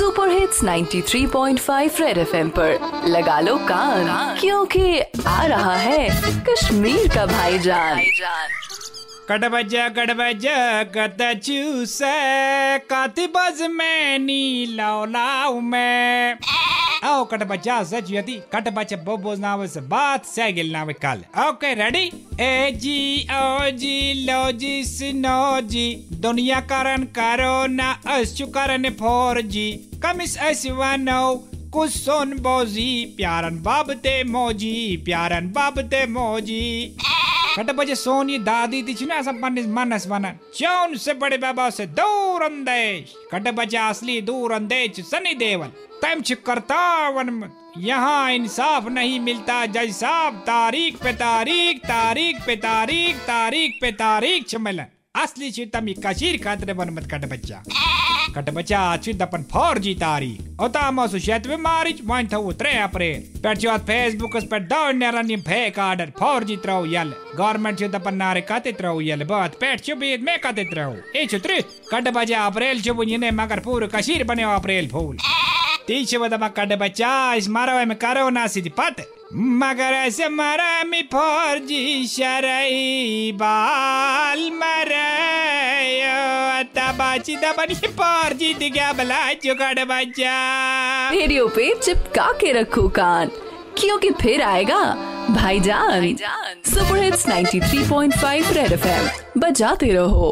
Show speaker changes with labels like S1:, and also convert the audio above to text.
S1: Super hits 93.5 red FM पर। लगा लो कान, क्योंकि आ रहा है कश्मीर का भाईजान।
S2: कटबज गड़बज गद चूस, कातिबज में लौलाऊ में। आओ कट बच्चा सच यदि कट बच्चा बोबो नाव से बात से नाव कल ओके रेडी ए जी ओ जी लो जी सुनो जी दुनिया करन करो ना अशु करन फोर जी कमिस अस वनो कुछ सुन बोजी प्यारन बाबते मोजी प्यारन बाबते मोजी कट बजे सोनी दादी थी ना सब मन मनस वनन चौन से बड़े बाबा से दूर अंदेश कट असली दूर अंदेश सनी देवल तम करता वन यहाँ इंसाफ नहीं मिलता जज साहब तारीख पे तारीख तारीख पे तारीख तारीख पे तारीख चमलन असली चितमी कशीर खातरे वन मत कट फोर जी तारीख ओता मसु शेत में मारिच वन था वो त्रे अप्रैल पर जो फेसबुक पर दौड़ ने रनी फेक आर्डर फोर जी त्रौ यल गवर्नमेंट जो दपन नारे काते त्रौ यल बात पेट चुबीद में काते ए कट बजा अप्रैल चुबु ने मगर पूरे बने अप्रैल फूल बदमा कट बच्चा इस मारो में करो ना सीधी पत मगर मरे तबाची दबनी जीत गया बला जुगाड़ बच्चा
S1: रेडियो पे चिपका के रखो कान क्योंकि फिर आएगा भाईजान। सुपर हिट्स 93.5 रेड एफएम बजाते रहो।